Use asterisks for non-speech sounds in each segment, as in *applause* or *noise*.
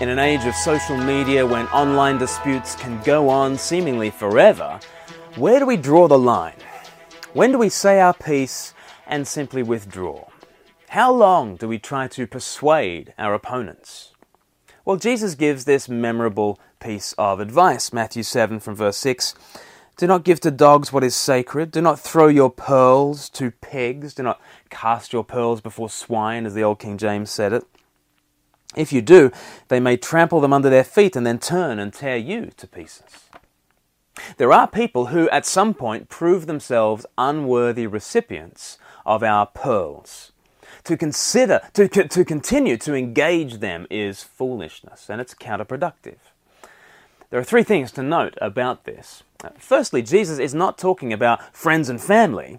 In an age of social media when online disputes can go on seemingly forever, where do we draw the line? When do we say our piece and simply withdraw? How long do we try to persuade our opponents? Well, Jesus gives this memorable piece of advice. Matthew 7 from verse 6. Do not give to dogs what is sacred. Do not throw your pearls to pigs. Do not cast your pearls before swine, as the old King James said it. If you do, they may trample them under their feet and then turn and tear you to pieces. There are people who, at some point, prove themselves unworthy recipients of our pearls. To consider, to, to continue to engage them is foolishness and it's counterproductive. There are three things to note about this. Firstly, Jesus is not talking about friends and family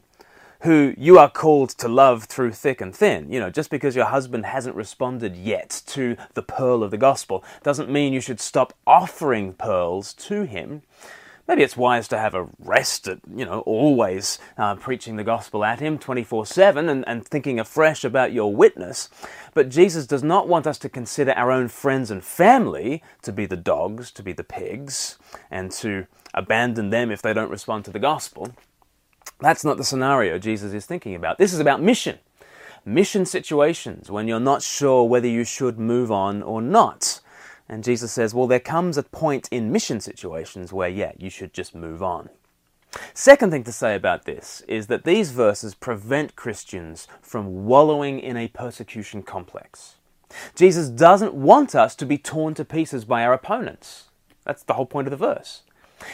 who you are called to love through thick and thin. You know, just because your husband hasn't responded yet to the pearl of the gospel doesn't mean you should stop offering pearls to him. Maybe it's wise to have a rest at, you know, always uh, preaching the gospel at him 24 7 and, and thinking afresh about your witness. But Jesus does not want us to consider our own friends and family to be the dogs, to be the pigs, and to abandon them if they don't respond to the gospel. That's not the scenario Jesus is thinking about. This is about mission. Mission situations when you're not sure whether you should move on or not. And Jesus says, well, there comes a point in mission situations where, yeah, you should just move on. Second thing to say about this is that these verses prevent Christians from wallowing in a persecution complex. Jesus doesn't want us to be torn to pieces by our opponents. That's the whole point of the verse.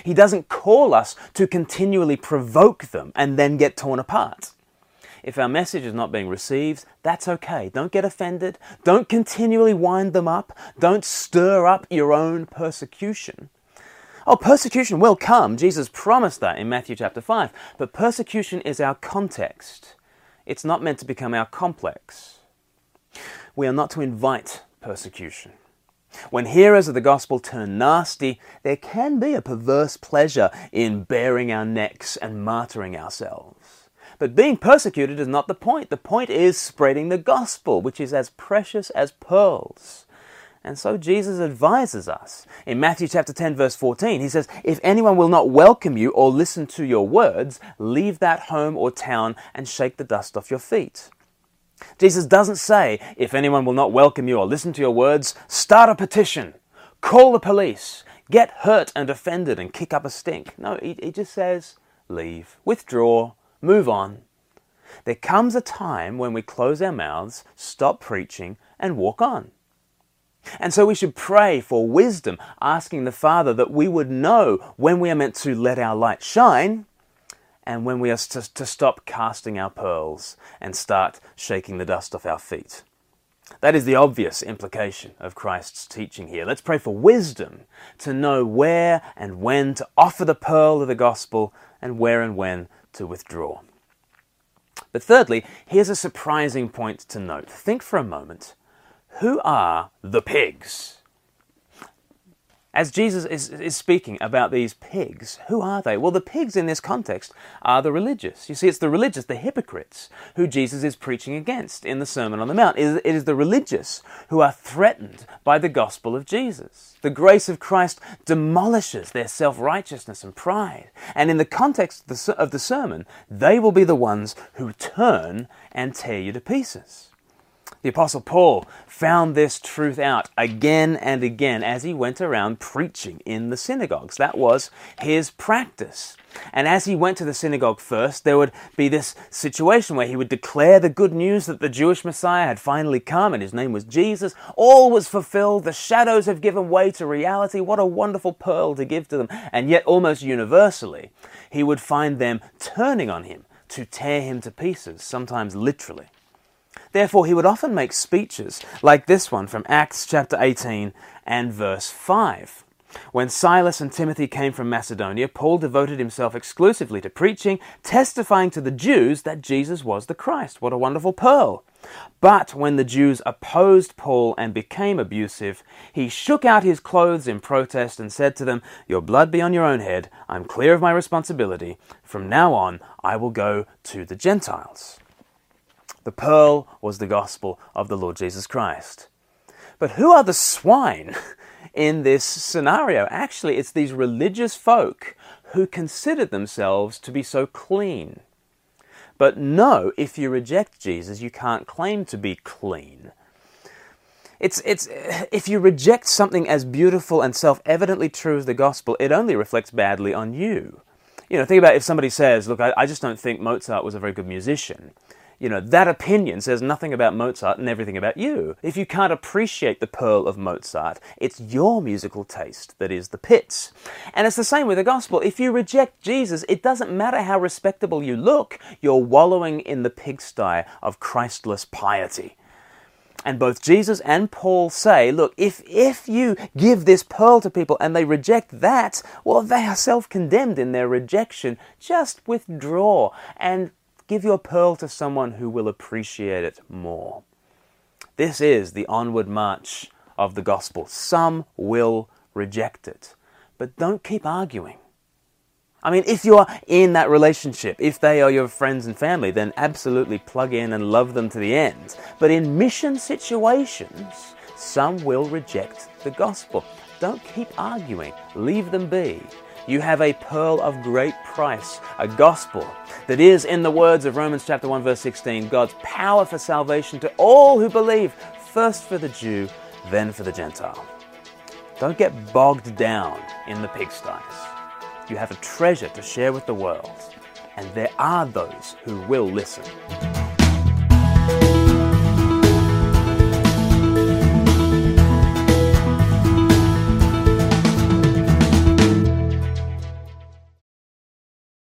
He doesn't call us to continually provoke them and then get torn apart. If our message is not being received, that's okay. Don't get offended. Don't continually wind them up. Don't stir up your own persecution. Oh, persecution will come. Jesus promised that in Matthew chapter 5. But persecution is our context, it's not meant to become our complex. We are not to invite persecution. When hearers of the gospel turn nasty, there can be a perverse pleasure in baring our necks and martyring ourselves. But being persecuted is not the point. The point is spreading the gospel, which is as precious as pearls. And so Jesus advises us. In Matthew chapter 10 verse 14, he says, "If anyone will not welcome you or listen to your words, leave that home or town and shake the dust off your feet." Jesus doesn't say, if anyone will not welcome you or listen to your words, start a petition, call the police, get hurt and offended and kick up a stink. No, he, he just says, leave, withdraw, move on. There comes a time when we close our mouths, stop preaching, and walk on. And so we should pray for wisdom, asking the Father that we would know when we are meant to let our light shine and when we are to, to stop casting our pearls and start shaking the dust off our feet. That is the obvious implication of Christ's teaching here. Let's pray for wisdom to know where and when to offer the pearl of the gospel and where and when to withdraw. But thirdly, here's a surprising point to note. Think for a moment who are the pigs? As Jesus is, is speaking about these pigs, who are they? Well, the pigs in this context are the religious. You see, it's the religious, the hypocrites, who Jesus is preaching against in the Sermon on the Mount. It is the religious who are threatened by the gospel of Jesus. The grace of Christ demolishes their self righteousness and pride. And in the context of the, of the sermon, they will be the ones who turn and tear you to pieces. The Apostle Paul found this truth out again and again as he went around preaching in the synagogues. That was his practice. And as he went to the synagogue first, there would be this situation where he would declare the good news that the Jewish Messiah had finally come and his name was Jesus. All was fulfilled. The shadows have given way to reality. What a wonderful pearl to give to them. And yet, almost universally, he would find them turning on him to tear him to pieces, sometimes literally. Therefore, he would often make speeches like this one from Acts chapter 18 and verse 5. When Silas and Timothy came from Macedonia, Paul devoted himself exclusively to preaching, testifying to the Jews that Jesus was the Christ. What a wonderful pearl! But when the Jews opposed Paul and became abusive, he shook out his clothes in protest and said to them, Your blood be on your own head. I'm clear of my responsibility. From now on, I will go to the Gentiles. The pearl was the gospel of the Lord Jesus Christ. But who are the swine *laughs* in this scenario? Actually, it's these religious folk who consider themselves to be so clean. But no, if you reject Jesus, you can't claim to be clean. It's, it's, if you reject something as beautiful and self evidently true as the gospel, it only reflects badly on you. You know, think about if somebody says, Look, I, I just don't think Mozart was a very good musician you know, that opinion says nothing about Mozart and everything about you. If you can't appreciate the pearl of Mozart, it's your musical taste that is the pits. And it's the same with the gospel. If you reject Jesus, it doesn't matter how respectable you look, you're wallowing in the pigsty of Christless piety. And both Jesus and Paul say, look, if, if you give this pearl to people and they reject that, well, they are self condemned in their rejection. Just withdraw and Give your pearl to someone who will appreciate it more. This is the onward march of the gospel. Some will reject it, but don't keep arguing. I mean, if you are in that relationship, if they are your friends and family, then absolutely plug in and love them to the end. But in mission situations, some will reject the gospel. Don't keep arguing, leave them be. You have a pearl of great price, a gospel that is, in the words of Romans chapter 1 verse 16, God's power for salvation to all who believe, first for the Jew, then for the Gentile. Don't get bogged down in the pigsties. You have a treasure to share with the world, and there are those who will listen.